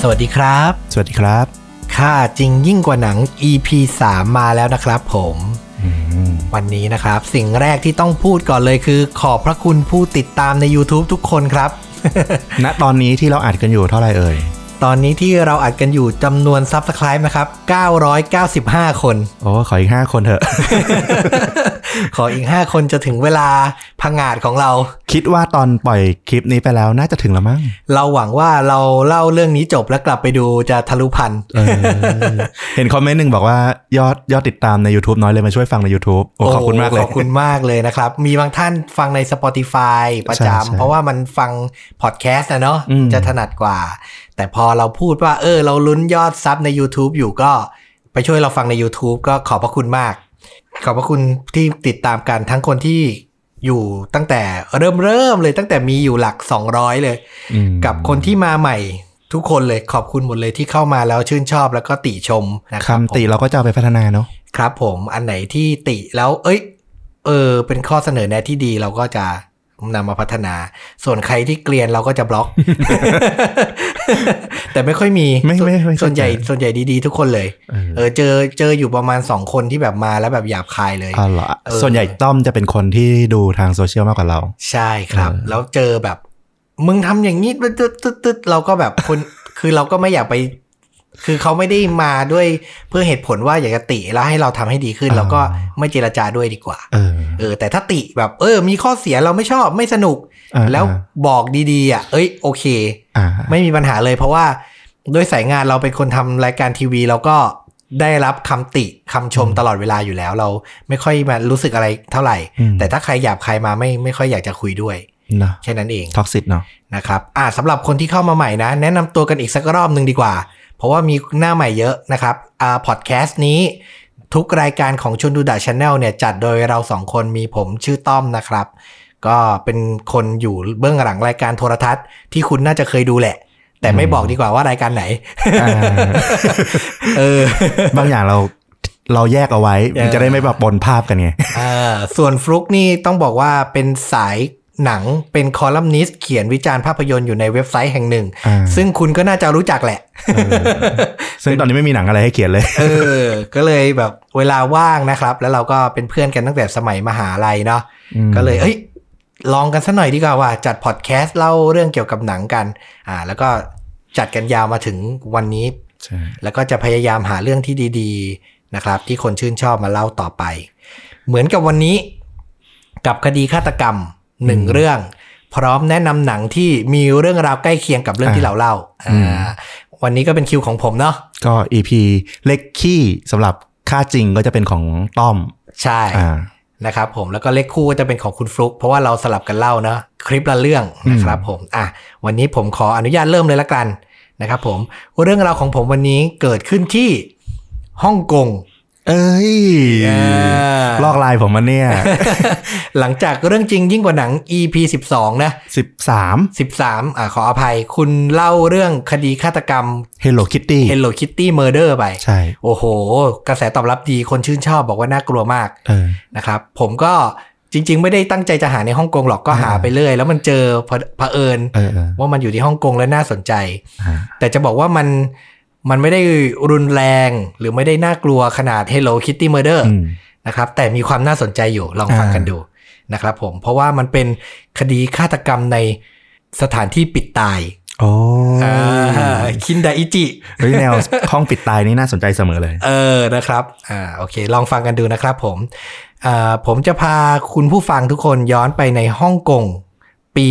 สวัสดีครับ สวัสดีครับ ค่าจริงยิ่งกว่าหนัง EP 3 มาแล้วนะครับผมวันนี้นะครับ สิ่งแรกที่ต้องพูดก่อนเลยคือ ขอบพระคุณผู้ติดตามใน YouTube ทุกคนครับ ณตอนนี้ที่เราอัดกันอยู่เท่าไหร่เอ่ย ตอนนี้ที่เราอัดกันอยู่จำนวน Subscribe นะครับ 995 คน โอ้ขออีกห้าคนเถอะ ขออีก 5 คนจะถึงเวลาพังงาดของเรา คิดว่าตอนปล่อยคลิปนี้ไปแล้วน่าจะถึงแล้วมั้ง เราหวังว่าเราเล่าเรื่องนี้จบแล้วกลับไปดูจะทะลุพันเออเห็นคอมเมนต์หนึ่งบอกว่ายอดยอดติดตามใน YouTube น้อยเลยมาช่วยฟังใน YouTube โอ้ขอบคุณมากเลย ขอบคุณมากเลยนะครับ มีบางท่านฟังใน Spotify ประใช่ใช่จำเพราะว่ามันฟังพอดแคสต์นะเนาะอืมจะถนัดกว่า แต่พอเราพูดว่า เออ เราลุ้นยอดซับใน YouTube อยู่ก็ไปช่วยเราฟังใน YouTube ก็ขอบพระคุณมาก ขอบพระคุณที่ติดตามกันทั้งคนที่อยู่ตั้งแต่เริ่มเริ่มเลยตั้งแต่มีอยู่หลัก 200 เลยอืมกับคนที่มาใหม่ทุกคนเลยขอบคุณหมดเลยที่เข้ามาแล้วชื่นชอบแล้วก็ติชมนะครับคำติเราก็จะเอาไปพัฒนาเนาะครับ ผมอันไหนที่ติแล้ว เอ้ย เออ เป็นข้อเสนอแนะที่ดีเราก็จะ นำมาพัฒนา ส่วนใครที่เกลียนเราก็จะบล็อก แต่ไม่ค่อยมีไม่ไม่ไม่ส่วนใหญ่ส่วนใหญ่ดีๆ ทุกคนเลยเออเออเจอเจออยู่ประมาณสองคนที่แบบมาแล้วแบบหยาบคายเลยอ๋อเหรอเออส่วนใหญ่ต้อมจะเป็นคนที่ดูทางโซเชียลมากกว่าเรา ใช่ครับเออแล้วเจอแบบ มึงทำอย่างนี้ตึ๊ดตึ๊ดตึ๊ดตึ๊ดเราก็แบบคนคือเราก็ไม่อยากไป คือเขาไม่ได้มาด้วยเพื่อเหตุผลว่าอยากจะติแล้วให้เราทำให้ดีขึ้นเราก็ไม่เจรจาด้วยดีกว่าเออเออแต่ถ้าติแบบเออ มีข้อเสียเราไม่ชอบไม่สนุกอ่าแล้วบอกดีๆอะเอ้ยโอเคอ่าไม่มีปัญหาเลยเพราะว่าด้วยสายงานเราเป็นคนทำรายการทีวีเราก็ได้รับคำติคำชมตลอดเวลาอยู่แล้วเราไม่ค่อยมารู้สึกอะไรเท่าไหร่อืมแต่ถ้าใครหยาบใครมาไม่ไม่ค่อยอยากจะคุยด้วยเนาะแค่นั้นเอง toxic เนาะนะครับอ่าสำหรับคนที่เข้ามาใหม่นะ แนะนำตัวกันอีกสักรอบหนึ่งดีกว่า เพราะว่ามีหน้าใหม่เยอะนะครับอ่าพอดแคสต์นี้ทุกรายการของชวนดู The Channel เนี่ยจัดโดยเราสองคนมีผมชื่อต้อมนะครับ ก็เป็นคนอยู่เบื้องหลังรายการโทรทัศน์ที่คุณน่าจะเคยดูแหละ แต่ไม่บอกดีกว่าว่ารายการไหนอ่าเออบางอย่างเราเราแยกเอาไว้มันจะได้ไม่แบบปนภาพกันไงอ่าส่วนฟลุกนี่ต้องบอกว่าเป็นสาย หนังเป็นคอลัมนิสต์เขียนวิจารณ์ภาพยนตร์อยู่ในเว็บไซต์แห่งหนึ่งอ่าซึ่งคุณก็น่าจะรู้จักแหละ ซึ่งตอนนี้ไม่มีหนังอะไรให้เขียนเลย เออ ก็เลยแบบเวลาว่างนะครับ แล้วเราก็เป็นเพื่อนกันตั้งแต่สมัยมหาลัยเนาะอืมก็เลยเอ้ย ลองกันสักหน่อยดีกว่าว่าจัดพอดแคสต์เล่าเรื่องเกี่ยวกับหนังกัน อ่า แล้วก็จัดกันยาวมาถึงวันนี้ใช่แล้วก็จะพยายามหาเรื่องที่ดีๆนะครับ ที่คนชื่นชอบมาเล่าต่อไป เหมือนกับวันนี้กับคดีฆาตกรรม หนึ่งเรื่อง พร้อมแนะนำหนังที่มีเรื่องราวใกล้เคียงกับเรื่องที่เราเล่าอ่าวันนี้ก็เป็นคิวของผมเนาะก็ EP เล็กขี้สำหรับค่าจริงก็จะเป็นของต้อม ใช่อ่านะครับผมแล้วก็เลขคู่ก็จะเป็นของคุณฟลุกเพราะว่าเราสลับกันเล่าเนอะคลิปละเรื่องนะครับผมอะวันนี้ผมขออนุญาตเริ่มเลยละกันนะครับผมเรื่องราวของผมวันนี้เกิดขึ้นที่ฮ่องกง เอ้ยอ่าลอกลายผมมาเนี่ย หลังจากเรื่องจริงยิ่งกว่าหนัง EP 12 นะสิบสาม13 อ่าขออภัย คุณเล่าเรื่องคดีฆาตกรรม Hello Kitty Hello Kitty Murder ไป ใช่ โอ้โห กระแสตอบรับดีคนชื่นชอบบอกว่าน่ากลัวมากเออนะครับ ผมก็จริง ๆ ไม่ได้ตั้งใจจะหาในฮ่องกงหรอกก็หาไปเรื่อยแล้วมันเจอเผเผอิญเออเออว่ามันอยู่ที่ฮ่องกงและน่าสนใจอ่าแต่จะบอกว่ามัน มันไม่ได้รุนแรงหรือไม่ได้น่ากลัวขนาด Hello Kitty Murder อืมนะครับแต่มีความน่าสนใจอยู่ลองฟังกันอ่าดูนะครับผมเพราะว่ามันเป็นคดีฆาตกรรมในสถานที่ปิดตายโอ้คินดาอิจิเฮ้ยแนวห้องปิดตายนี่น่าสนใจเสมอเลย เออนะครับอ่าโอเค ลองฟังกันดูนะครับผมอ่าผมจะพาคุณผู้ฟังทุกคนย้อนไปในฮ่องกงปี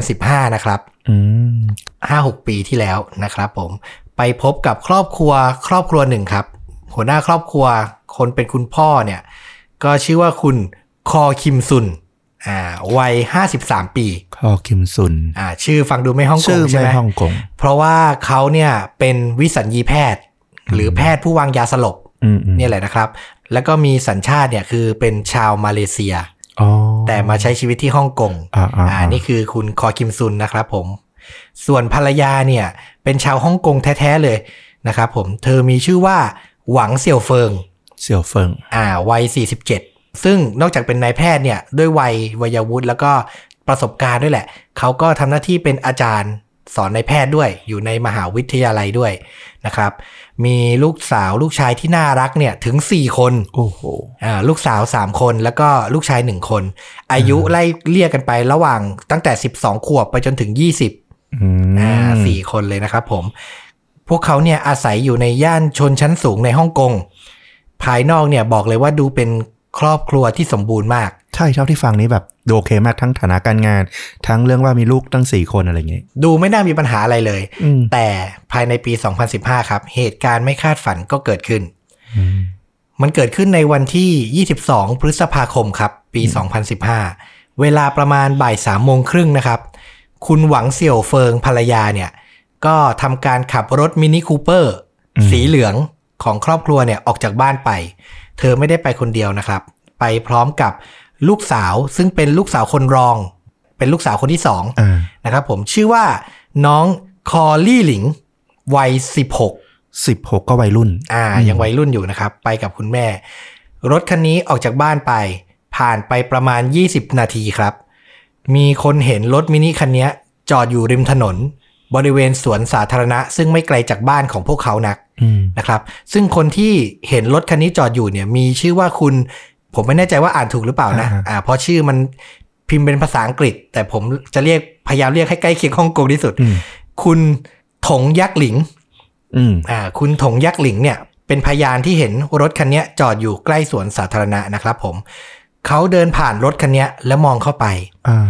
2015 นะครับอืม5-6ปีที่แล้วนะครับผม ไปพบกับครอบครัวครอบครัวหนึ่งครับ หัวหน้าครอบครัวคนเป็นคุณพ่อเนี่ย ก็ชื่อว่าคุณคอคิมซุนอ่าวัย53ปีคอคิมซุนอ่าชื่อฟังดูไม่ฮ่องกชื่งอใช่ไม่ไหมฮ่องกงเพราะว่าเขาเนี่ยเป็นวิสัญญีแพทย์ หรือแพทย์ผู้วางยาสลบอืมอืมเนี่ยแหละนะครับ แล้วก็มีสัญชาติเนี่ยคือเป็นชาวมาเลเซียอ๋อแต่มาใช้ชีวิตที่ฮ่องกงอ่าอ่าอ่านี่คือคุณคอคิมซุนนะครับผม ส่วนภรรยาเนี่ย เป็นชาวฮ่องกงแท้ๆเลยนะครับผมเธอมีชื่อว่าหวังเสี่ยวเฟิงเสี่ยวเฟิงอ่าวัย 47 ซึ่งนอกจากเป็นนายแพทย์เนี่ยด้วยวัยวัยวุฒิแล้วก็ประสบการณ์ด้วยแหละ เขาก็ทำหน้าที่เป็นอาจารย์สอนในแพทย์ด้วย อยู่ในมหาวิทยาลัยด้วยนะครับ มีลูกสาวลูกชายที่น่ารักเนี่ยถึง 4 คนโอ้โหอ่าลูกสาว 3 คนแล้วก็ลูกชาย 1 คน อายุไล่เลี่ยกันไประหว่างตั้งแต่ 12 ขวบไปจนถึง 20 อืมอ่าสี่คนเลยนะครับผม พวกเขาเนี่ยอาศัยอยู่ในย่านชนชั้นสูงในฮ่องกง ภายนอกเนี่ยบอกเลยว่าดูเป็นครอบครัวที่สมบูรณ์มาก ใช่เท่าที่ฟังนี้แบบดูโอเคมากทั้งฐานะการงาน ทั้งเรื่องว่ามีลูกตั้งสี่คนอะไรอย่างเงี้ยดูไม่น่ามีปัญหาอะไรเลยอืมแต่ภายในปี 2015 ครับ เหตุการณ์ไม่คาดฝันก็เกิดขึ้นอืมมันเกิดขึ้นในวันที่ 22 พฤษภาคมครับ ปี 2015 เวลาประมาณบ่ายสามโมงครึ่งนะครับ คุณหวังเสี่ยวเฟิงภรรยาเนี่ย ก็ทำการขับรถ Mini Cooper สีเหลืองของครอบครัวเนี่ยออกจากบ้านไป เธอไม่ได้ไปคนเดียวนะครับ ไปพร้อมกับลูกสาวซึ่งเป็นลูกสาวคนรอง เป็นลูกสาวคนที่สองอ่านะครับผมชื่อว่าน้องคอลี่หลิง วัย16สิบหกก็วัยรุ่น อ่า ยังวัยรุ่นอยู่นะครับ ไปกับคุณแม่ รถคันนี้ออกจากบ้านไป ผ่านไปประมาณ20นาทีครับ มีคนเห็นรถมินิคันนี้จอดอยู่ริมถนน บริเวณสวนสาธารณะ ซึ่งไม่ไกลจากบ้านของพวกเขานักอืมนะครับ ซึ่งคนที่เห็นรถคันนี้จอดอยู่เนี่ย มีชื่อว่าคุณ ผมไม่แน่ใจว่าอ่านถูกหรือเปล่านะอ่าฮะอ่าเพราะชื่อมันพิมพ์เป็นภาษาอังกฤษ แต่ผมจะเรียกพยายามเรียกให้ใกล้เคียงฮ่องกงที่สุดอืมคุณถงยักษ์หลิงอืมอ่า คุณถงยักษ์หลิงเนี่ย เป็นพยานที่เห็นรถคันเนี้ยจอดอยู่ใกล้สวนสาธารณะนะครับผม เขาเดินผ่านรถคันเนี้ยแล้วมองเข้าไปอ่า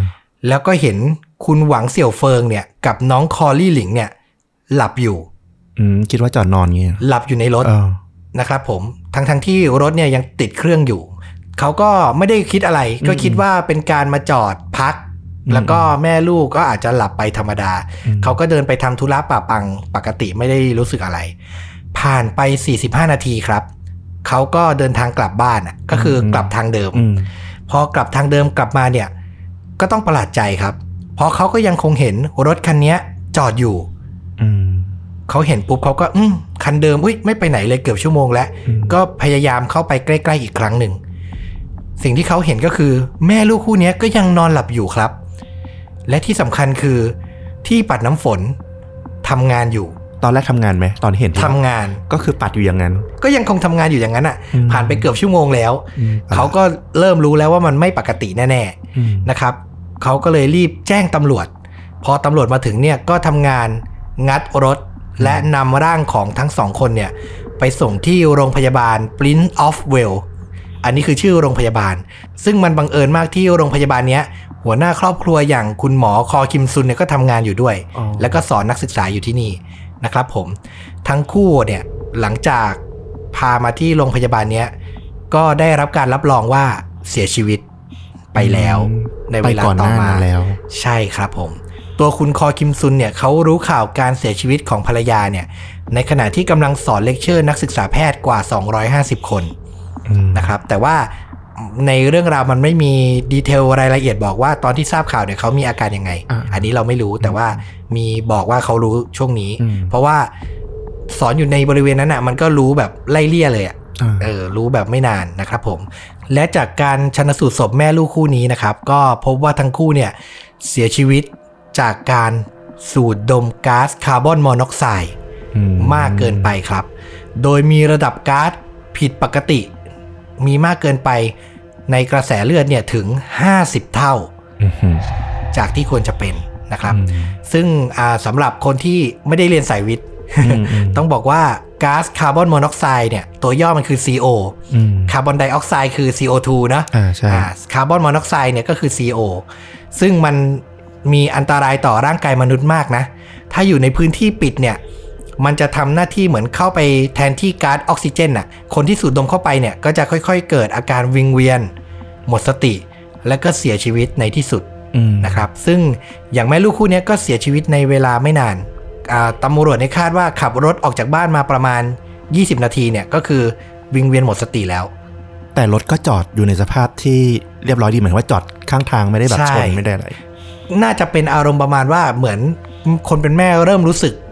แล้วก็เห็นคุณหวังเสี่ยวเฟิงเนี่ย กับน้องคอลี่หลิงเนี่ย หลับอยู่อืมคิดว่าจอดนอนเงี้ยหลับอยู่ในรถเออนะครับผมทั้งทั้งที่รถเนี่ยยังติดเครื่องอยู่ เขาก็ไม่ได้คิดอะไร ก็คิดว่าเป็นการมาจอดพักอืมแล้วก็แม่ลูกก็อาจจะหลับไปธรรมดาอืมเขาก็เดินไปทำธุระป่าปังปกติไม่ได้รู้สึกอะไร ผ่านไป 45 นาทีครับ เขาก็เดินทางกลับบ้านอะก็คืออกลับทางเดิมอืมพอกลับทางเดิมกลับมาเนี่ย ก็ต้องประหลาดใจครับ เพราะเขาก็ยังคงเห็นรถคันเนี้ยจอดอยู่อืมเขาเห็นปุ๊บเขาก็อืมคันเดิมอุ้ยไม่ไปไหนเลยเกือบชั่วโมงแล้วอืมก็พยายามเข้าไปใกล้ ๆ อีกครั้งหนึ่ง สิ่งที่เขาเห็นก็คือ แม่ลูกคู่เนี้ยก็ยังนอนหลับอยู่ครับ และที่สำคัญคือที่ปัดน้ำฝนทำงานอยู่ ตอนแรกทำงานไหมตอนเห็นที่ทำงานก็คือปัดอยู่อย่างนั้น ก็ยังคงทำงานอยู่อย่างนั้นอะอืมผ่านไปเกือบชั่วโมงแล้วอืมเขาก็เริ่มรู้แล้วว่ามันไม่ปกติแน่อืมๆนะครับ เขาก็เลยรีบแจ้งตำรวจ พอตำรวจมาถึงเนี่ยก็ทำงานงัดรถและนำร่างของทั้งสองคนเนี่ย ไปส่งที่โรงพยาบาล Prince of Wales อันนี้คือชื่อโรงพยาบาล ซึ่งมันบังเอิญมากที่โรงพยาบาลเนี้ย หัวหน้าครอบครัวอย่างคุณหมอคอคิมซุนเนี่ยก็ทำงานอยู่ด้วยอ๋อแล้วก็สอนนักศึกษาอยู่ที่นี่ นะครับผมทั้งคู่เนี่ยหลังจากพามาที่โรงพยาบาลเนี้ยก็ได้รับการรับรองว่าเสียชีวิตไปแล้ว ในเวลาไปก่อนหต่อน้ามานั้นแล้ว ใช่ครับผม ตัวคุณคอคิมซุนเนี่ยเขารู้ข่าวการเสียชีวิตของภรรยาเนี่ย ในขณะที่กำลังสอนเลคเชอร์นักศึกษาแพทย์กว่า 250 คนอืมนะครับ แต่ว่า ในเรื่องราวมันไม่มี detail รายละเอียดบอกว่าตอนที่ทราบข่าวเนี่ยเขามีอาการยังไงอ่าอันนี้เราไม่รู้แต่ว่ามีบอกว่าเขารู้ช่วงนี้อืมเพราะว่าสอนอยู่ในบริเวณนั้นอะ มันก็รู้แบบไล่เลี่ยเลยอะอ่าเออรู้แบบไม่นานนะครับผม และจากการชันสูตรศพแม่ลูกคู่นี้นะครับ ก็พบว่าทั้งคู่เนี่ยเสียชีวิตจากการสูดดมก๊าซคาร์บอนมอนอกไซด์อืมากเกินไปครับ โดยมีระดับก๊าซผิดปกติ มีมากเกินไปในกระแสเลือดเนี่ยถึง 50 เท่าอืมอืมจากที่ควรจะเป็นนะครับอืมซึ่งอ่าสำหรับคนที่ไม่ได้เรียนสายวิทย์อืมอืมต้องบอกว่าก๊าซคาร์บอนมอนอกไซด์เนี่ยตัวย่อมันคือ CO อืมคาร์บอนไดออกไซด์คือ CO2 นะอ่าใช่คาร์บอนมอนอกไซด์เนี่ยก็คือ CO ซึ่งมันมีอันตรายต่อร่างกายมนุษย์มากนะ ถ้าอยู่ในพื้นที่ปิดเนี่ย มันจะทำหน้าที่เหมือนเข้าไปแทนที่ก๊าซออกซิเจนน่ะ คนที่สูดดมเข้าไปเนี่ยก็จะค่อยๆ เกิดอาการวิงเวียน หมดสติ และก็เสียชีวิตในที่สุดอืมนะครับ ซึ่งอย่างแม่ลูกคู่เนี้ยก็เสียชีวิตในเวลาไม่นานอ่าตำรวจในยคาดว่าขับรถออกจากบ้านมาประมาณ 20 นาทีเนี่ยก็คือวิงเวียนหมดสติแล้ว แต่รถก็จอดอยู่ในสภาพที่เรียบร้อยดีเหมือนว่าจอดข้างทางไม่ได้แบบใช่ชนไม่ได้อะไร น่าจะเป็นอารมณ์ประมาณว่าเหมือนคนเป็นแม่เริ่มรู้สึกอืม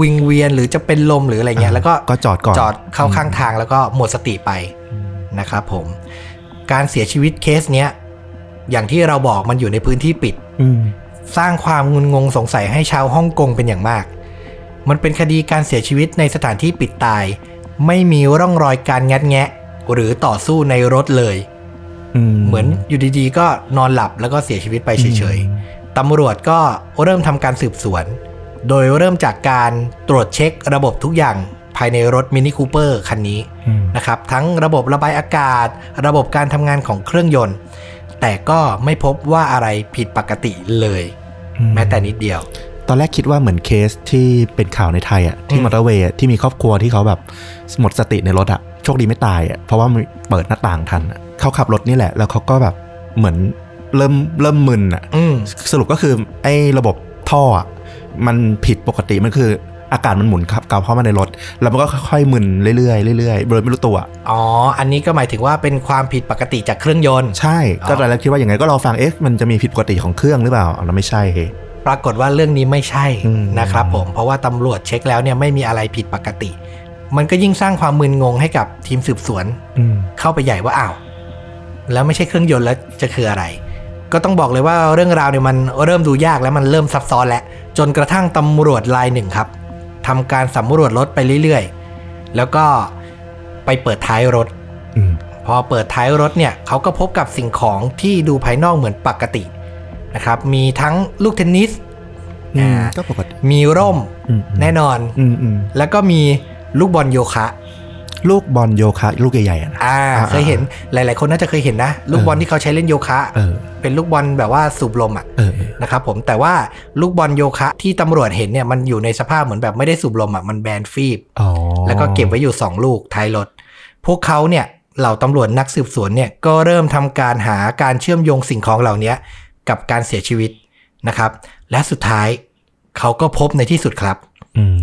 วิงเวียนหรือจะเป็นลมหรืออะไรเงี้ยแล้วก็ก็จอดก่อนจอดเข้าข้างทางแล้วก็หมดสติไปอืมนะครับผม การเสียชีวิตเคสเนี้ยอย่างที่เราบอกมันอยู่ในพื้นที่ปิดอืมสร้างความงุนงงสงสัยให้ชาวฮ่องกงเป็นอย่างมาก มันเป็นคดีการเสียชีวิตในสถานที่ปิดตาย ไม่มีร่องรอยการงัดแงะ หรือต่อสู้ในรถเลยอืมเหมือนอยู่ดีๆ ก็นอนหลับแล้วก็เสียชีวิตไปเฉยๆตำรวจก็เริ่มทำการสืบสวน โดยเริ่มจากการตรวจเช็คระบบทุกอย่างภายในรถมินิคูเปอร์คันนี้อืมนะครับ ทั้งระบบระบายอากาศ ระบบการทำงานของเครื่องยนต์ แต่ก็ไม่พบว่าอะไรผิดปกติเลย แม้แต่นิดเดียว ตอนแรกคิดว่าเหมือนเคสที่เป็นข่าวในไทยอะที่อืมมอเตอร์เวย์อะที่มีครอบครัวที่เขาแบบหมดสติในรถอะโชคดีไม่ตายอะเพราะว่ามันเปิดหน้าต่างทันอะเขาขับรถนี่แหละ แล้วเขาก็แบบเหมือนเริ่มเริ่มมึนอะอืมสรุปก็คือไอ้ระบบท่ออะ มันผิดปกติมันคืออากาศมันหมุนครับกลับเข้ามาในรถ แล้วมันก็ค่อยๆมึนเรื่อยๆเรื่อยๆโดยไม่รู้ตัว อ๋อ อันนี้ก็หมายถึงว่าเป็นความผิดปกติจากเครื่องยนต์ ใช่อ๋อก็ตอนแรกคิดว่าอย่างไงก็รอฟังเอ๊ะมันจะมีผิดปกติของเครื่องหรือเปล่าอ๋อแล้วไม่ใช่เฮ้ปรากฏว่าเรื่องนี้ไม่ใช่อืมนะครับผม เพราะว่าตำรวจเช็คแล้วเนี่ยไม่มีอะไรผิดปกติ มันก็ยิ่งสร้างความมึนงงให้กับทีมสืบสวนอืมเข้าไปใหญ่ว่าอ้าวแล้วไม่ใช่เครื่องยนต์แล้วจะคืออะไร ก็ต้องบอกเลยว่าเรื่องราวเนี่ยมันเริ่มดูยากแล้วมันเริ่มซับซ้อนแล้วจนกระทั่งตำรวจรายหนึ่งครับทำการสำรวจรถไปเรื่อยๆ แล้วก็ไปเปิดท้ายรถอืมพอเปิดท้ายรถเนี่ยเขาก็พบกับสิ่งของที่ดูภายนอกเหมือนปกตินะครับ มีทั้งลูกเทนนิสอืมอ่าก็ปกติมีร่มอืมแน่นอนอืมอืมแล้วก็มีลูกบอลโยคะ ลูกบอลโยคะลูกใหญ่ๆอะนะอ่าอ่าเคยเห็นหลาย ๆ คนน่าจะเคยเห็นนะ ลูกบอลที่เขาใช้เล่นโยคะเออเป็นลูกบอลแบบว่าสูบลมอะเออเออนะครับผมแต่ว่าลูกบอลโยคะที่ตำรวจเห็นเนี่ยมันอยู่ในสภาพเหมือนแบบไม่ได้สูบลมอะมันแบนฟีบอ๋อแล้วก็เก็บไว้อยู่ 2 ลูกท้ายรถพวกเขาเนี่ยเหล่าตำรวจนักสืบสวนเนี่ยก็เริ่มทำการหาการเชื่อมโยงสิ่งของเหล่านี้กับการเสียชีวิตนะครับ และสุดท้ายเขาก็พบในที่สุดครับอืม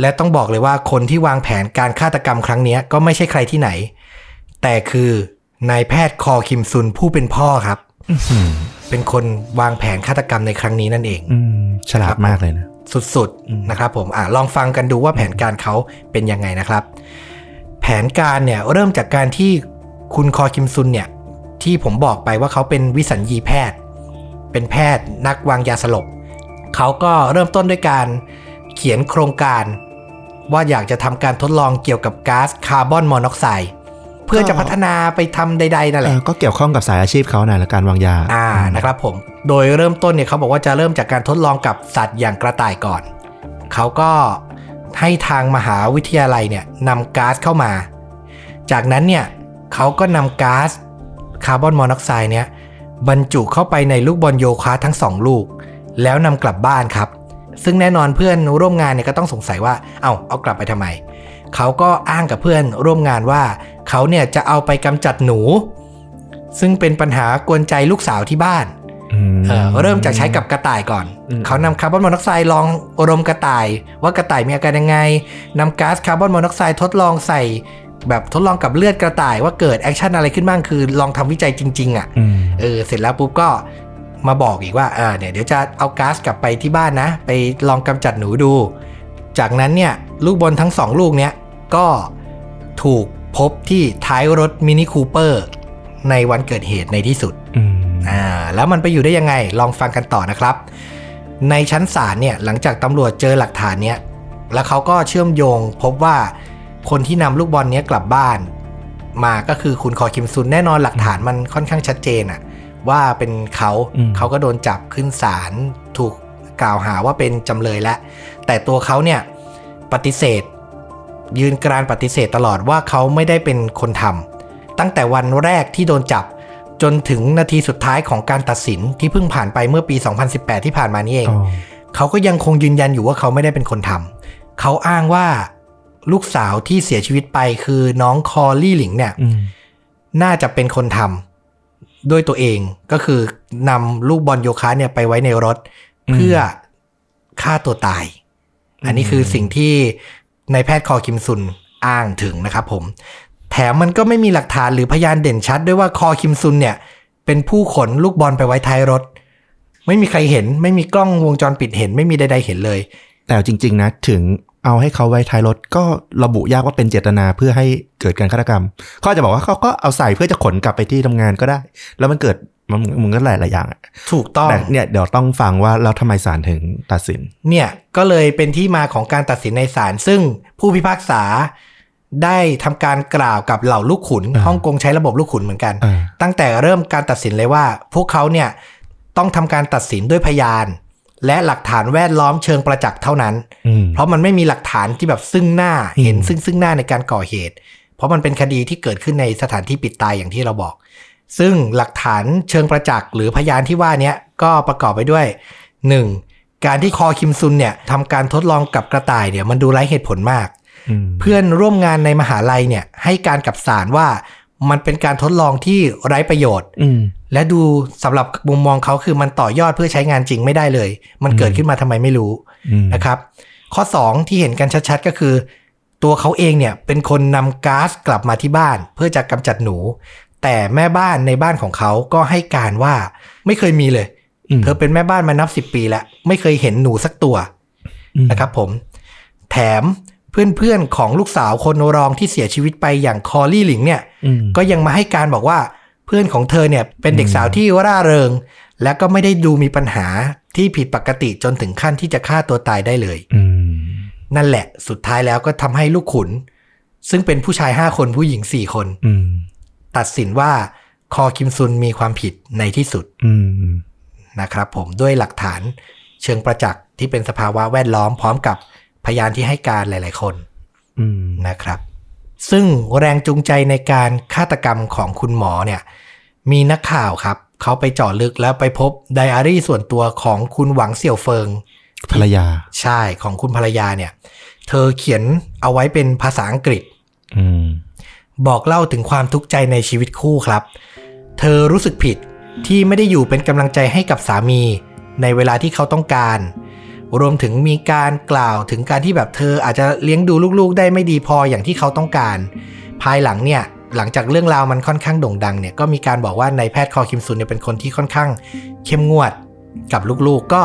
และต้องบอกเลยว่าคนที่วางแผนการฆาตกรรมครั้งเนี้ยก็ไม่ใช่ใครที่ไหน แต่คือนายแพทย์คอคิมซุนผู้เป็นพ่อครับอืมเป็นคนวางแผนฆาตกรรมในครั้งนี้นั่นเองอืมฉลาดมากเลยนะ สุดๆนะครับผมอะลองฟังกันดูว่าแผนการเขาเป็นยังไงนะครับ แผนการเนี่ยเริ่มจากการที่คุณคอคิมซุนเนี่ย ที่ผมบอกไปว่าเขาเป็นวิสัญญีแพทย์ เป็นแพทย์นักวางยาสลบเขาก็เริ่มต้นด้วยการเขียนโครงการ ว่าอยากจะทำการทดลองเกี่ยวกับก๊าซคาร์บอนมอนอกไซด์เพื่อจะพัฒนาไปทำใดๆนั่นแหเอละอก็เกี่ยวข้องกับสายอาชีพเขานะและการวางยาอ่านะครับผม โดยเริ่มต้นเนี่ยเขาบอกว่าจะเริ่มจากการทดลองกับสัตว์อย่างกระต่ายก่อน เขาก็ให้ทางมหาวิทยาลัยเนี่ยนำก๊าซเข้ามา จากนั้นเนี่ยเขาก็นำก๊าซคาร์บอนมอนอกไซด์เนี่ยบรรจุเข้าไปในลูกบอลโยคะทั้งสองลูก แล้วนำกลับบ้านครับ ซึ่งแน่นอนเพื่อนร่วมงานเนี่ยก็ต้องสงสัยว่า เอา้าเอากลับไปทำไม เขาก็อ้างกับเพื่อนร่วมงานว่า เขาเนี่ยจะเอาไปกำจัดหนู ซึ่งเป็นปัญหากวนใจลูกสาวที่บ้านอืมเอ่อเริ่มจากใช้กับกระต่ายก่อนอืมเขานำคาร์บอนมอนอกไซด์ลองรมกระต่าย ว่ากระต่ายมีอาการยังไงนำก๊าซคาร์บอนมอนอกไซด์ทดลองใส่ แบบทดลองกับเลือดกระต่ายว่าเกิด action อะไรขึ้นบ้างคือลองทำวิจัยจริง ๆอะอืมเออเสร็จแล้วปุ๊บก็ มาบอกอีกว่าเออเนี่ยเดี๋ยวจะเอาก๊าซกลับไปที่บ้านนะ ไปลองกำจัดหนูดู จากนั้นเนี่ยลูกบอลทั้งสองลูกเนี้ยก็ถูกพบที่ท้ายรถมินิคูเปอร์ในวันเกิดเหตุในที่สุดอืมอ่าแล้วมันไปอยู่ได้ยังไงลองฟังกันต่อนะครับ ในชั้นศาลเนี่ยหลังจากตำรวจเจอหลักฐานเนี้ยแล้วเขาก็เชื่อมโยงพบว่าคนที่นำลูกบอลเนี้ยกลับบ้าน มาก็คือคุณคอคิมซุนแน่นอนหลักฐานมันค่อนข้างชัดเจนอะ ว่าเป็นเขาเขาก็โดนจับขึ้นศาลถูกกล่าวหาว่าเป็นจำเลยแล้วแต่ตัวเขาเนี่ยปฏิเสธ ยืนกรานปฏิเสธตลอดว่าเขาไม่ได้เป็นคนทำตั้งแต่วันแรกที่โดนจับจนถึงนาทีสุดท้ายของการตัดสินที่เพิ่งผ่านไปเมื่อปี 2018 ที่ผ่านมานี่เองอ๋อเขาก็ยังคงยืนยันอยู่ว่าเขาไม่ได้เป็นคนทำเขาอ้างว่าลูกสาวที่เสียชีวิตไปคือน้องคอลี่หลิงเนี่ยอืมน่าจะเป็นคนทำ ด้วยตัวเองก็คือนำลูกบอลโยคะเนี่ยไปไว้ในรถ เพื่อฆ่าตัวตาย อันนี้คือสิ่งที่นายแพทย์คอคิมซุนอ้างถึงนะครับผม แถมมันก็ไม่มีหลักฐานหรือพยานเด่นชัด ด้วยว่าคอคิมซุนเนี่ย เป็นผู้ขนลูกบอลไปไว้ท้ายรถ ไม่มีใครเห็น ไม่มีกล้องวงจรปิดเห็น ไม่มีใด ๆ เห็นเลย แต่จริง ๆ นะ ถึง เอาให้เขาไว้ท้ายรถก็ระบุยากว่าเป็นเจตนาเพื่อให้เกิดการฆาตกรรมเขาอาจจะบอกว่าเขาก็เอาใส่เพื่อจะขนกลับไปที่ทำงานก็ได้ แล้วมันเกิดมันมันก็หลายหลายๆอย่างอะถูกต้องแต่เนี่ยเดี๋ยวต้องฟังว่าแล้วทำไมศาลถึงตัดสิน เนี่ยก็เลยเป็นที่มาของการตัดสินในศาลซึ่งผู้พิพากษาได้ทำการกล่าวกับเหล่าลูกขุนอ่าฮ่องกงใช้ระบบลูกขุนเหมือนกันอ่าตั้งแต่เริ่มการตัดสินเลยว่า พวกเขาเนี่ยต้องทำการตัดสินด้วยพยาน และหลักฐานแวดล้อมเชิงประจักษ์เท่านั้นอืมเพราะมันไม่มีหลักฐานที่แบบซึ่งหน้าอืมเห็นซึ่งซึ่งหน้าในการก่อเหตุ เพราะมันเป็นคดีที่เกิดขึ้นในสถานที่ปิดตายอย่างที่เราบอก ซึ่งหลักฐานเชิงประจักษ์หรือพยานที่ว่าเนี้ยก็ประกอบไปด้วย 1. การที่คอคิมซุนเนี่ยทำการทดลองกับกระต่ายเนี่ยมันดูไร้เหตุผลมากอืมเพื่อนร่วมงานในมหาลัยเนี่ยให้การกับศาลว่า มันเป็นการทดลองที่ไร้ประโยชน์อืมและดูสำหรับมุมมองเขาคือมันต่อยอดเพื่อใช้งานจริงไม่ได้เลย มันเกิดขึ้นมาทำไมไม่รู้อืมนะครับ ข้อ 2 ที่เห็นกันชัดๆก็คือ ตัวเขาเองเนี่ยเป็นคนนำก๊าซกลับมาที่บ้าน เพื่อจะกำจัดหนู แต่แม่บ้านในบ้านของเขาก็ให้การว่าไม่เคยมีเลยมเธอเป็นแม่บ้านมานับสิบปีแล้ว ไม่เคยเห็นหนูสักตัวอืมนะครับผม แถม เพื่อนๆของลูกสาวคนรองที่เสียชีวิตไปอย่างคอลี่หลิงเนี่ยอืมก็ยังมาให้การบอกว่าเพื่อนของเธอเนี่ยเป็นเด็กสาวที่ร่าเริง และก็ไม่ได้ดูมีปัญหาที่ผิดปกติจนถึงขั้นที่จะฆ่าตัวตายได้เลยอืมนั่นแหละสุดท้ายแล้วก็ทำให้ลูกขุน ซึ่งเป็นผู้ชาย5คนผู้หญิง4คนอืมตัดสินว่าคอคิมซุนมีความผิดในที่สุดอืมนะครับผมด้วยหลักฐานเชิงประจักษ์ที่เป็นสภาวะแวดล้อมพร้อมกับ พยานที่ให้การหลาย ๆ คนอืมนะครับ ซึ่งแรงจูงใจในการฆาตกรรมของคุณหมอเนี่ย มีนักข่าวครับ เขาไปเจาะลึกแล้วไปพบไดอารี่ส่วนตัวของคุณหวังเสี่ยวเฟิง ภรรยา ใช่ของคุณภรรยาเนี่ย เธอเขียนเอาไว้เป็นภาษาอังกฤษอืมบอกเล่าถึงความทุกข์ใจในชีวิตคู่ครับ เธอรู้สึกผิดที่ไม่ได้อยู่เป็นกำลังใจให้กับสามี ในเวลาที่เขาต้องการ รวมถึงมีการกล่าวถึงการที่แบบเธออาจจะเลี้ยงดูลูกๆ ได้ไม่ดีพออย่างที่เขาต้องการ ภายหลังเนี่ยหลังจากเรื่องราวมันค่อนข้างโด่งดังเนี่ยก็มีการบอกว่านายแพทย์คอคิมซุนเนี่ยเป็นคนที่ค่อนข้างเข้มงวดกับลูกๆ ก็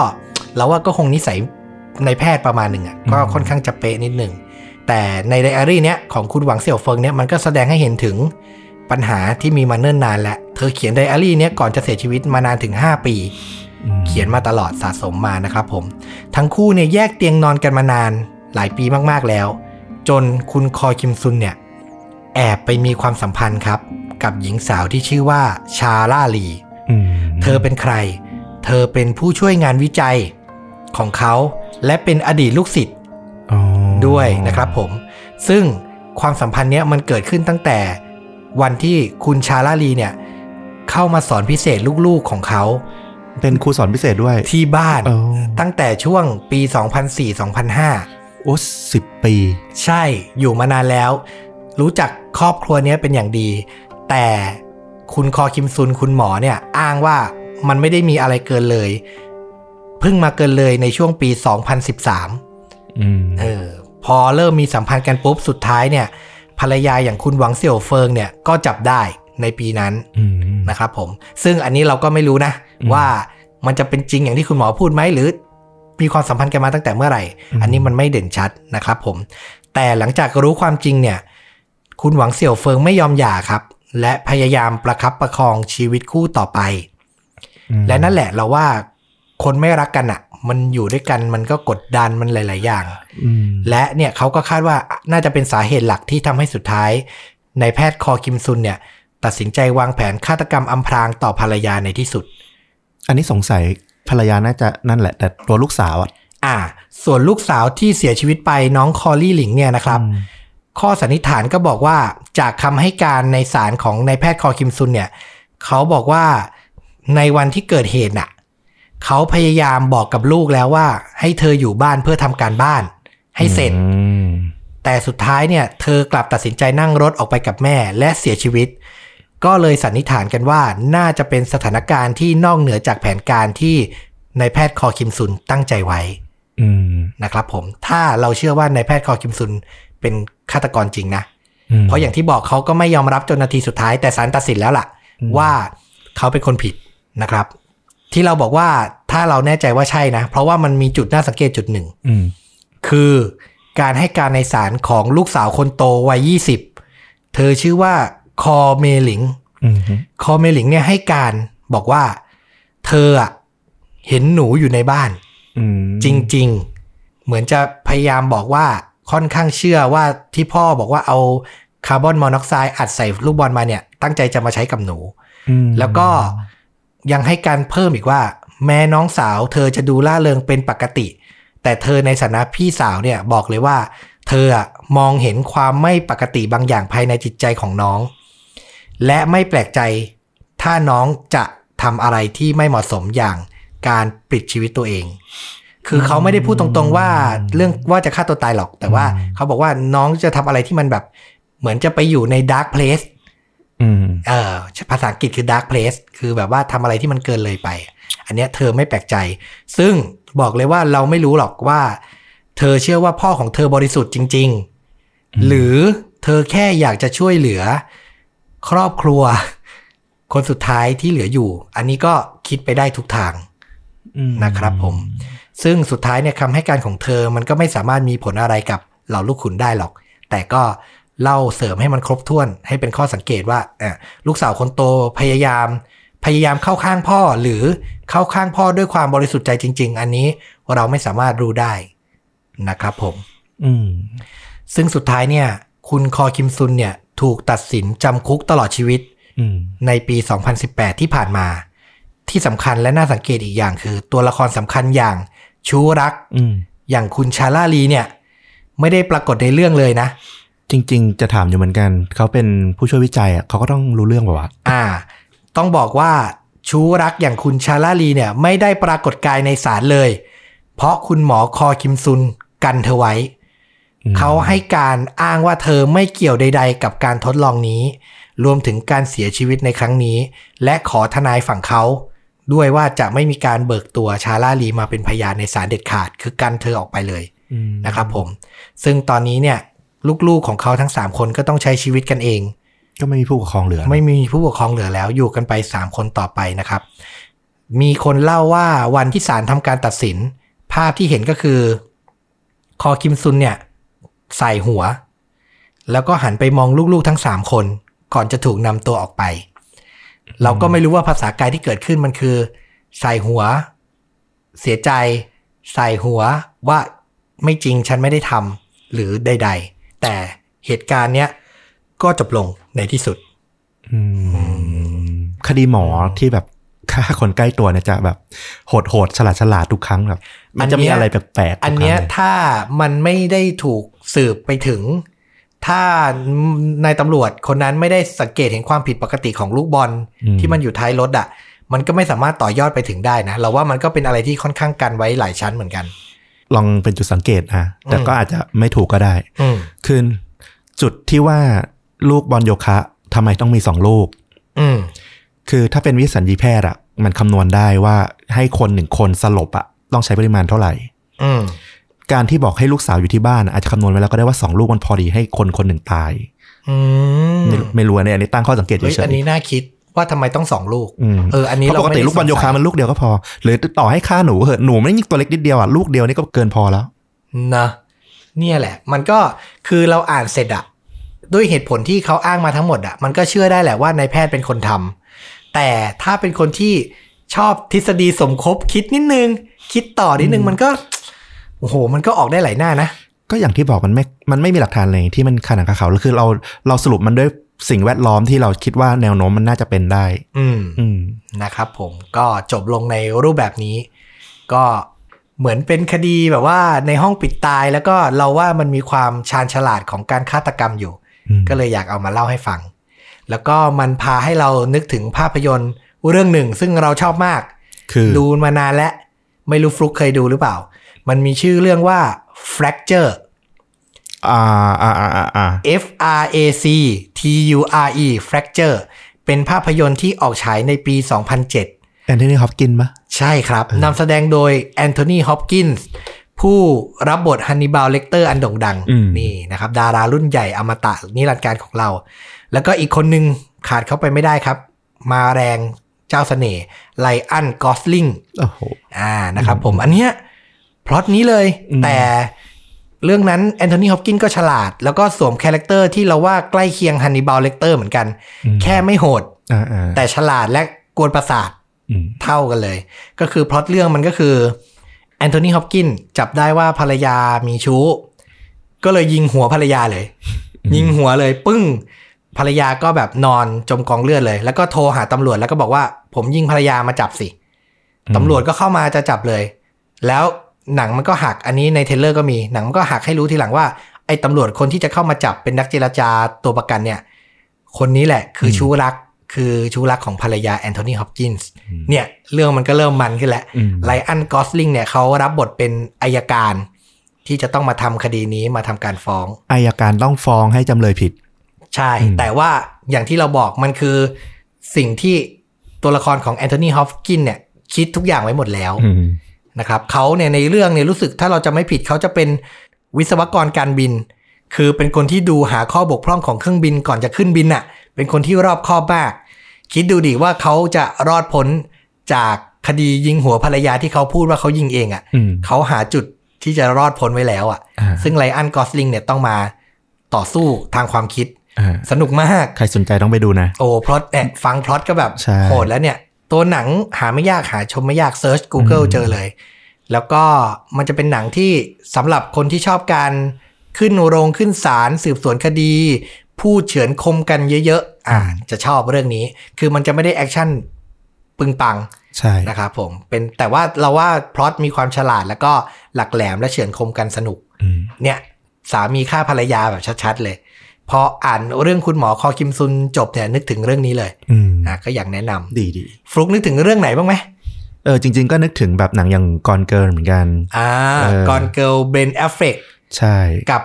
เราว่าก็คงนิสัยในายแพทย์ประมาณหนึ่งอะก็ค่อนข้างจะเป๊ะนิดหนึ่งแต่ในไดอารี่เนี้ยของคุณหวังเสี่ยวเฟิงเนี่ยมันก็แสดงให้เห็นถึงปัญหาที่มีมาเนิ่นนานแล้วเธอเขียนไดอารี่เนี้ยก่อนจะเสียชีวิตมานานถึง 5 ปีอืม เขียนมาตลอดสะสมมานะครับผม ทั้งคู่เนี่ยแยกเตียงนอนกันมานานหลายปีมากๆแล้ว จนคุณคอคิมซุนเนี่ย แอบไปมีความสัมพันธ์ครับ กับหญิงสาวที่ชื่อว่าชาล่าลีอืมเธอเป็นใคร เธอเป็นผู้ช่วยงานวิจัยของเขาและเป็นอดีตลูกศิษย์อ๋อด้วยนะครับผม ซึ่งความสัมพันธ์เนี้ยมันเกิดขึ้นตั้งแต่วันที่คุณชาลาลีเนี่ย เข้ามาสอนพิเศษลูกๆของเขา เป็นครูสอนพิเศษด้วย ที่บ้านโอ้ตั้งแต่ช่วงปี 2004-2005 โอ้สิบปี ใช่อยู่มานานแล้ว รู้จักครอบครัวเนี้ยเป็นอย่างดี แต่คุณคอคิมซุนคุณหมอเนี่ยอ้างว่ามันไม่ได้มีอะไรเกินเลย เพิ่งมาเกินเลยในช่วงปี 2013อืมเออพอเริ่มมีสัมพันธ์กันปุ๊บสุดท้ายเนี่ย ภรรยาอย่างคุณหวังเสี่ยวเฟิงเนี่ยก็จับได้ในปีนั้นอืมนะครับผม ซึ่งอันนี้เราก็ไม่รู้นะอืม ว่ามันจะเป็นจริงอย่างที่คุณหมอพูดไหมหรือ มีความสัมพันธ์กันมาตั้งแต่เมื่อไหร่อืมอันนี้มันไม่เด่นชัดนะครับผม แต่หลังจากรู้ความจริงเนี่ย คุณหวังเสี่ยวเฟิงไม่ยอมหย่าครับ และพยายามประคับประคองชีวิตคู่ต่อไปอืมและนั่นแหละเราว่าคนไม่รักกันอะ่ะ มันอยู่ด้วยกันมันก็กดดันมันหลาย ๆ อย่างอืมและเนี่ยเขาก็คาดว่าน่าจะเป็นสาเหตุหลักที่ทำให้สุดท้ายนายแพทย์คอคิมซุนเนี่ย ตัดสินใจวางแผนฆาตกรรมอำพรางต่อภรรยาในที่สุด อันนี้สงสัยภรรยาน่าจะนั่นแหละ แต่ตัวลูกสาวอะอ่า ส่วนลูกสาวที่เสียชีวิตไปน้องคอลลี่หลิงเนี่ยนะครับอืมข้อสันนิษฐานก็บอกว่าจากคำให้การในศาลของนายแพทย์คอคิมซุนเนี่ย เขาบอกว่าในวันที่เกิดเหตุน่ะเขาพยายามบอกกับลูกแล้วว่า ให้เธออยู่บ้านเพื่อทำการบ้าน ให้เสร็จอืมแต่สุดท้ายเนี่ย เธอกลับตัดสินใจนั่งรถออกไปกับแม่และเสียชีวิต ก็เลยสันนิษฐานกันว่าน่าจะเป็นสถานการณ์ที่นอกเหนือจากแผนการที่นายแพทย์คอคิมซุนตั้งใจไว้อืมนะครับผม ถ้าเราเชื่อว่านายแพทย์คอคิมซุนเป็นฆาตกรจริงนะอืมเพราะอย่างที่บอกเขาก็ไม่ยอมรับจนนาทีสุดท้ายแต่ศาลตัดสินแล้วล่ะอืมว่าเขาเป็นคนผิดนะครับ ที่เราบอกว่าถ้าเราแน่ใจว่าใช่นะ เพราะว่ามันมีจุดน่าสังเกตจุดหนึ่งอืมคือการให้การในศาลของลูกสาวคนโตวัย20เธอชื่อว่า คอเมหลิงอืมฮึคอเมหลิงเนี่ยให้การบอกว่า เธออะเห็นหนูอยู่ในบ้านอืมจริง ๆ เหมือนจะพยายามบอกว่าค่อนข้างเชื่อว่าที่พ่อบอกว่าเอาคาร์บอนมอนอกไซด์อัดใส่ลูกบอลมาเนี่ย ตั้งใจจะมาใช้กับหนูอืมแล้วก็ยังให้การเพิ่มอีกว่า แม้น้องสาวเธอจะดูล่าเริงเป็นปกติ แต่เธอในฐานะพี่สาวเนี่ยบอกเลยว่า เธออะมองเห็นความไม่ปกติบางอย่างภายในจิตใจของน้อง และไม่แปลกใจ ถ้าน้องจะทำอะไรที่ไม่เหมาะสมอย่างการปลิดชีวิตตัวเอง คือเขาไม่ได้พูดตรงๆว่าเรื่องว่าจะฆ่าตัวตายหรอก แต่ว่าเขาบอกว่าน้องจะทำอะไรที่มันแบบ เหมือนจะไปอยู่ใน dark place อืมเออภาษาอังกฤษคือ dark place คือแบบว่าทำอะไรที่มันเกินเลยไป อันเนี้ยเธอไม่แปลกใจ ซึ่งบอกเลยว่าเราไม่รู้หรอกว่า เธอเชื่อว่าพ่อของเธอบริสุทธิ์จริง ๆ หรือเธอแค่อยากจะช่วยเหลือ ครอบครัว คนสุดท้ายที่เหลืออยู่ อันนี้ก็คิดไปได้ทุกทางอืมนะครับผม ซึ่งสุดท้ายเนี่ยคำให้การของเธอมันก็ไม่สามารถมีผลอะไรกับเหล่าลูกขุนได้หรอก แต่ก็เล่าเสริมให้มันครบถ้วน ให้เป็นข้อสังเกตว่าเอ่อลูกสาวคนโตพยายาม พยายามเข้าข้างพ่อหรือเข้าข้างพ่อด้วยความบริสุทธิ์ใจจริง ๆ อันนี้เราไม่สามารถรู้ได้นะครับผม อืมซึ่งสุดท้ายเนี่ย คุณคอคิมซุนเนี่ย ถูกตัดสินจำคุกตลอดชีวิตอืมในปี 2018 ที่ผ่านมา ที่สำคัญและน่าสังเกตอีกอย่างคือ ตัวละครสำคัญอย่างชูรักอืมอย่างคุณชาลาลีเนี่ย ไม่ได้ปรากฏในเรื่องเลยนะ จริง ๆ จะถามอยู่เหมือนกัน เขาเป็นผู้ช่วยวิจัยอะเขาก็ต้องรู้เรื่องป่าวะอ่า ต้องบอกว่าชูรักอย่างคุณชาลาลีเนี่ย ไม่ได้ปรากฏกายในศาลเลย เพราะคุณหมอคอคิมซุนกันเธอไว้อืม เขาให้การอ้างว่าเธอไม่เกี่ยวใด ๆ กับการทดลองนี้ รวมถึงการเสียชีวิตในครั้งนี้ และขอทนายฝั่งเขา ด้วยว่าจะไม่มีการเบิกตัวชาลาลีมาเป็นพยานในศาลเด็ดขาด คือกันเธอออกไปเลยอืมนะครับผม ซึ่งตอนนี้เนี่ย ลูกๆของเขาทั้ง 3 คนก็ต้องใช้ชีวิตกันเอง ก็ไม่มีผู้ปกครองเหลือ ไม่มีผู้ปกครองเหลือแล้ว อยู่กันไป 3 คนต่อไปนะครับ มีคนเล่าว่าวันที่ศาลทำการตัดสิน ภาพที่เห็นก็คือ คอคิมซุนเนี่ย ใส่หัว แล้วก็หันไปมองลูกๆทั้ง3คน ก่อนจะถูกนำตัวออกไป เราก็ไม่รู้ว่าภาษากายที่เกิดขึ้นมันคือ ใส่หัว เสียใจ ใส่หัวว่าไม่จริงฉันไม่ได้ทำหรือใด ๆ แต่เหตุการณ์เนี้ยก็จบลงในที่สุดคดีหมอที่แบบ ฆ่าคนใกล้ตัวเนี่ยจะแบบโหดโหดฉลาดฉลาดทุกครั้งแบบมันจะมีอะไรแปลกๆทุกครั้งอันเนี้ยลถ้ามันไม่ได้ถูกสืบไปถึง ถ้านายตำรวจคนนั้นไม่ได้สังเกตเห็นความผิดปกติของลูกบอลอืมที่มันอยู่ท้ายรถอะ มันก็ไม่สามารถต่อยอดไปถึงได้นะเราว่ามันก็เป็นอะไรที่ค่อนข้างกันไว้หลายชั้นเหมือนกัน ลองเป็นจุดสังเกตนะแต่อืมก็อาจจะไม่ถูกก็ได้อืมคือจุดที่ว่าลูกบอลโยคะทำไมต้องมีสองลูก อืม คือถ้าเป็นวิสัญญีแพทย์อะมันคำนวณได้ว่าให้คนหนึ่งคนสลบอะต้องใช้ปริมาณเท่าไหร่อืมการที่บอกให้ลูกสาวอยู่ที่บ้านอะอาจจะคำนวณไว้แล้วก็ได้ว่าสองลูกมันพอดีให้คนคนหนึ่งตายอืมไม่ไม่รู้อันนี้อันนี้ตั้งข้อสังเกตเฉเฮ้ยยอันนี้น่าคิดว่าทำไมต้องสองลูกๆอืมเอออันนี้เพราะปกติเราไม่ได้ลูกบอลโยคะมันลูกเดียวก็พอ หรือต่อให้ฆ่าหนูเหอะหนูไม่ได้ยิงตัวเล็กนิดเดียวอะลูกเดียวนี่ก็เกินพอแล้วนะเนี่ยแหละ มันก็คือเราอ่านเสร็จอะด้วยเหตุผลที่เขาอ้างมาทั้งหมดอะมันก็เชื่อได้แหละว่านายแพทย์เป็นคนทำ แต่ถ้าเป็นคนที่ชอบทฤษฎีสมคบคิดนิดนึง คิดต่อนิดนึงมันก็โอ้โห มันก็ออกได้หลายหน้านะ ก็อย่างที่บอกมันไม่มันไม่มีหลักฐานเลยที่มันขนาดกับเขาแล้วคือเราเราสรุปมันด้วยสิ่งแวดล้อมที่เราคิดว่าแนวโน้มมันน่าจะเป็นได้ อืมอืมนะครับผมก็จบลงในรูปแบบนี้ ก็เหมือนเป็นคดีแบบว่าในห้องปิดตายแล้วก็เราว่ามันมีความชาญฉลาดของการฆาตกรรมอยู่อืมก็เลยอยากเอามาเล่าให้ฟัง แล้วก็มันพาให้เรานึกถึงภาพยนตร์เรื่องหนึ่ง ซึ่งเราชอบมาก คือดูมานานแล้วไม่รู้ฟลุกเคยดูหรือเปล่า มันมีชื่อเรื่องว่า Fracture อ่าอ่าอ่าอ่าอ่า F R A C T U R E Fracture เป็นภาพยนตร์ที่ออกฉายในปี 2007 แอนโทนีฮอปกินปะใช่ครับนำแสดงโดยแอนโทนีฮอปกินส์ผู้รับบทฮันนิบาลเลกเตอร์อันโด่งดังนี่นะครับ ดารารุ่นใหญ่อมตะนิรันดร์กาลของเรา แล้วก็อีกคนหนึ่งขาดเขาไปไม่ได้ครับ มาแรงเจ้าเสน่ห์ไรอันกอสลิงโอ้โหอ่านะครับผมอันเนี้ยพล็อตนี้เลยอืมแต่เรื่องนั้นแอนโทนีฮอปกินส์ก็ฉลาด แล้วก็สวม character ที่เราว่าใกล้เคียงฮันนิบาลเลกเตอร์เหมือนกันอืมแค่ไม่โหดอ่าอ่าแต่ฉลาดและกวนประสาทอืมเท่ากันเลย ก็คือพล็อตเรื่องมันก็คือแอนโทนีฮอปกินส์จับได้ว่าภรรยามีชู้ ก็เลยยิงหัวภรรยาเลย ยิงหัวเลยปึ้ง ภรรยาก็แบบนอนจมกองเลือดเลย แล้วก็โทรหาตำรวจแล้วก็บอกว่า ผมยิงภรรยามาจับสิตำรวจก็เข้ามาจะจับเลย แล้วหนังมันก็หักอันนี้ใน trailer ก็มีหนังมันก็หักให้รู้ทีหลังว่าไอ้ตำรวจคนที่จะเข้ามาจับเป็นนักเจรจาตัวประกันเนี่ย คนนี้แหละคือชู้รักคือชู้รักของภรรยาแอนโทนีฮอปกินส์เนี่ยเรื่องมันก็เริ่มมันขึ้นแล้วอืมไรอันกอสลิงเนี่ยเขารับบทเป็นอัยการที่จะต้องมาทำคดีนี้มาทำการฟ้องอัยการต้องฟ้องให้จำเลยผิด ใช่อืมแต่ว่าอย่างที่เราบอกมันคือสิ่งที่ตัวละครของแอนโทนีฮอปกินส์เนี่ย คิดทุกอย่างไว้หมดแล้วอืมนะครับเขาเนี่ยในเรื่องเนี่ยรู้สึกถ้าเราจะไม่ผิดเขาจะเป็นวิศวกรการบิน คือเป็นคนที่ดูหาข้อบกพร่องของเครื่องบินก่อนจะขึ้นบินน่ะ เป็นคนที่รอบคอบมาก คิดดูดิว่าเขาจะรอดพ้นจากคดียิงหัวภรรยาที่เขาพูดว่าเขายิงเองอะ่ะอืมเขาหาจุดที่จะรอดพ้นไว้แล้วอะ่ะอ่าซึ่งไรอันกอสลิงเนี่ยต้องมาต่อสู้ทางความคิดอ่า สนุกมาก ใครสนใจต้องไปดูนะ โอ้พล็อตเนี่ยฟังพล็อตก็แบบใช่โหดแล้วเนี่ย ตัวหนังหาไม่ยากหาชมไม่ยาก search Google อืมเจอเลย แล้วก็มันจะเป็นหนังที่สำหรับคนที่ชอบการขึ้นโรงขึ้นศาลสืบสวนคดี พูดเฉือนคมกันเยอะๆอ่าจะชอบเรื่องนี้ คือมันจะไม่ได้แอคชั่นปึงปังใช่นะครับผมเป็นแต่ว่าเราว่าพล็อตมีความฉลาดแล้วก็หลักแหลมและเฉือนคมกันสนุกอืมเนี่ยสามีฆ่าภรรยาแบบชัดๆเลย พออ่านเรื่องคุณหมอคอคิมซุนจบเนี่ยนึกถึงเรื่องนี้เลยอืมอะก็อยากแนะนำดีดีฟลุกนึกถึงเรื่องไหนบ้างไหมเออจริง ๆ ก็นึกถึงแบบหนังอย่าง Gone Girl เหมือนกัน อ่าเออ Gone Girl เบนแอฟเฟล็กใช่ กับ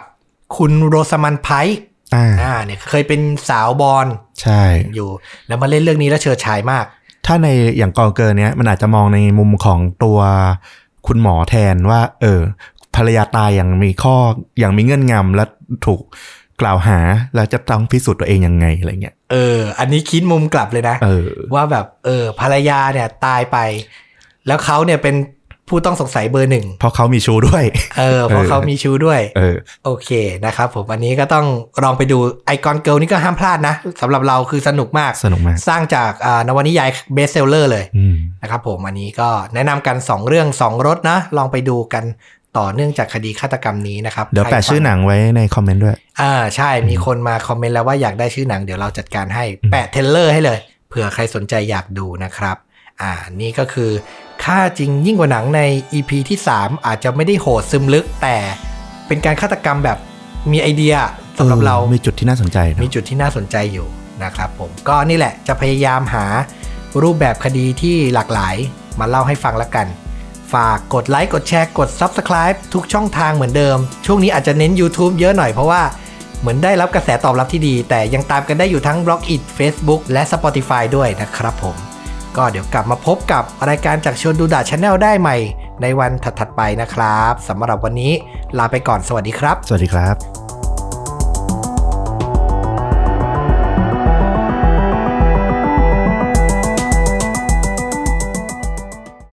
คุณโรซามันด์ไพก์อ่าอ่าเนี่ยเคยเป็นสาวบอนด์ใช่อยู่ แล้วมาเล่นเรื่องนี้แล้วเฉิดฉายมาก ถ้าในอย่าง Gone Girl เนี้ยมันอาจจะมองในมุมของตัวคุณหมอแทนว่า เออภรรยาตายอย่างมีข้ออย่างมีเงื่อนงำและถูก กล่าวหาแล้วจะต้องพิสูจน์ตัวเองยังไงอะไรเงี้ยเออ อันนี้คิดมุมกลับเลยนะเออว่าแบบเออภรรยาเนี่ยตายไป แล้วเขาเนี่ยเป็นผู้ต้องสงสัยเบอร์หนึ่งเพราะเขามีชู้ด้วย เออเพราะเออเขามีชู้ด้วย เออ โอเคนะครับผมอันนี้ก็ต้องลองไปดูไอ Gone Girl นี่ก็ห้ามพลาดนะสำหรับเราคือสนุกมากสนุกมาก สร้างจากอ่านวนิยาย best seller เลยอืมนะครับผมอันนี้ก็แนะนำกัน 2 เรื่อง 2 รสนะ ลองไปดูกัน ต่อเนื่องจากคดีฆาตกรรมนี้นะครับ เดี๋ยวแปะใครฟัชื่อหนังไว้ในคอมเมนต์ด้วย อ่าใช่มีคนมาคอมเมนต์แล้วว่าอยากได้ชื่อหนังเดี๋ยวเราจัดการให้แปะเทรลเลอร์ให้เลย เผื่อใครสนใจอยากดูนะครับ อ่านี่ก็คือค่าจริงยิ่งกว่าหนังใน EP ที่ 3 อาจจะไม่ได้โหดซึมลึก แต่เป็นการฆาตกรรมแบบมีไอเดียสำหรับเรา มีจุดที่น่าสนใจเนอะมีจุดที่น่าสนใจอยู่นะครับผมก็นี่แหละจะพยายามหารูปแบบคดีที่หลากหลายมาเล่าให้ฟังแล้วกัน ฝากกดไลค์กดแชร์กด Subscribe ทุกช่องทางเหมือนเดิม ช่วงนี้อาจจะเน้น YouTube เยอะหน่อยเพราะว่าเหมือนได้รับกระแสตอบรับที่ดี แต่ยังตามกันได้อยู่ทั้ง b l o g i t Facebook และ Spotify ด้วยนะครับผม ก็เดี๋ยวกลับมาพบกับรายการจากชวนดูดาช n แนลได้ใหม่ ในวันถัดๆไปนะครับสำหรับวันนี้ลาไปก่อนสวัสดีครับ สวัสดีครับ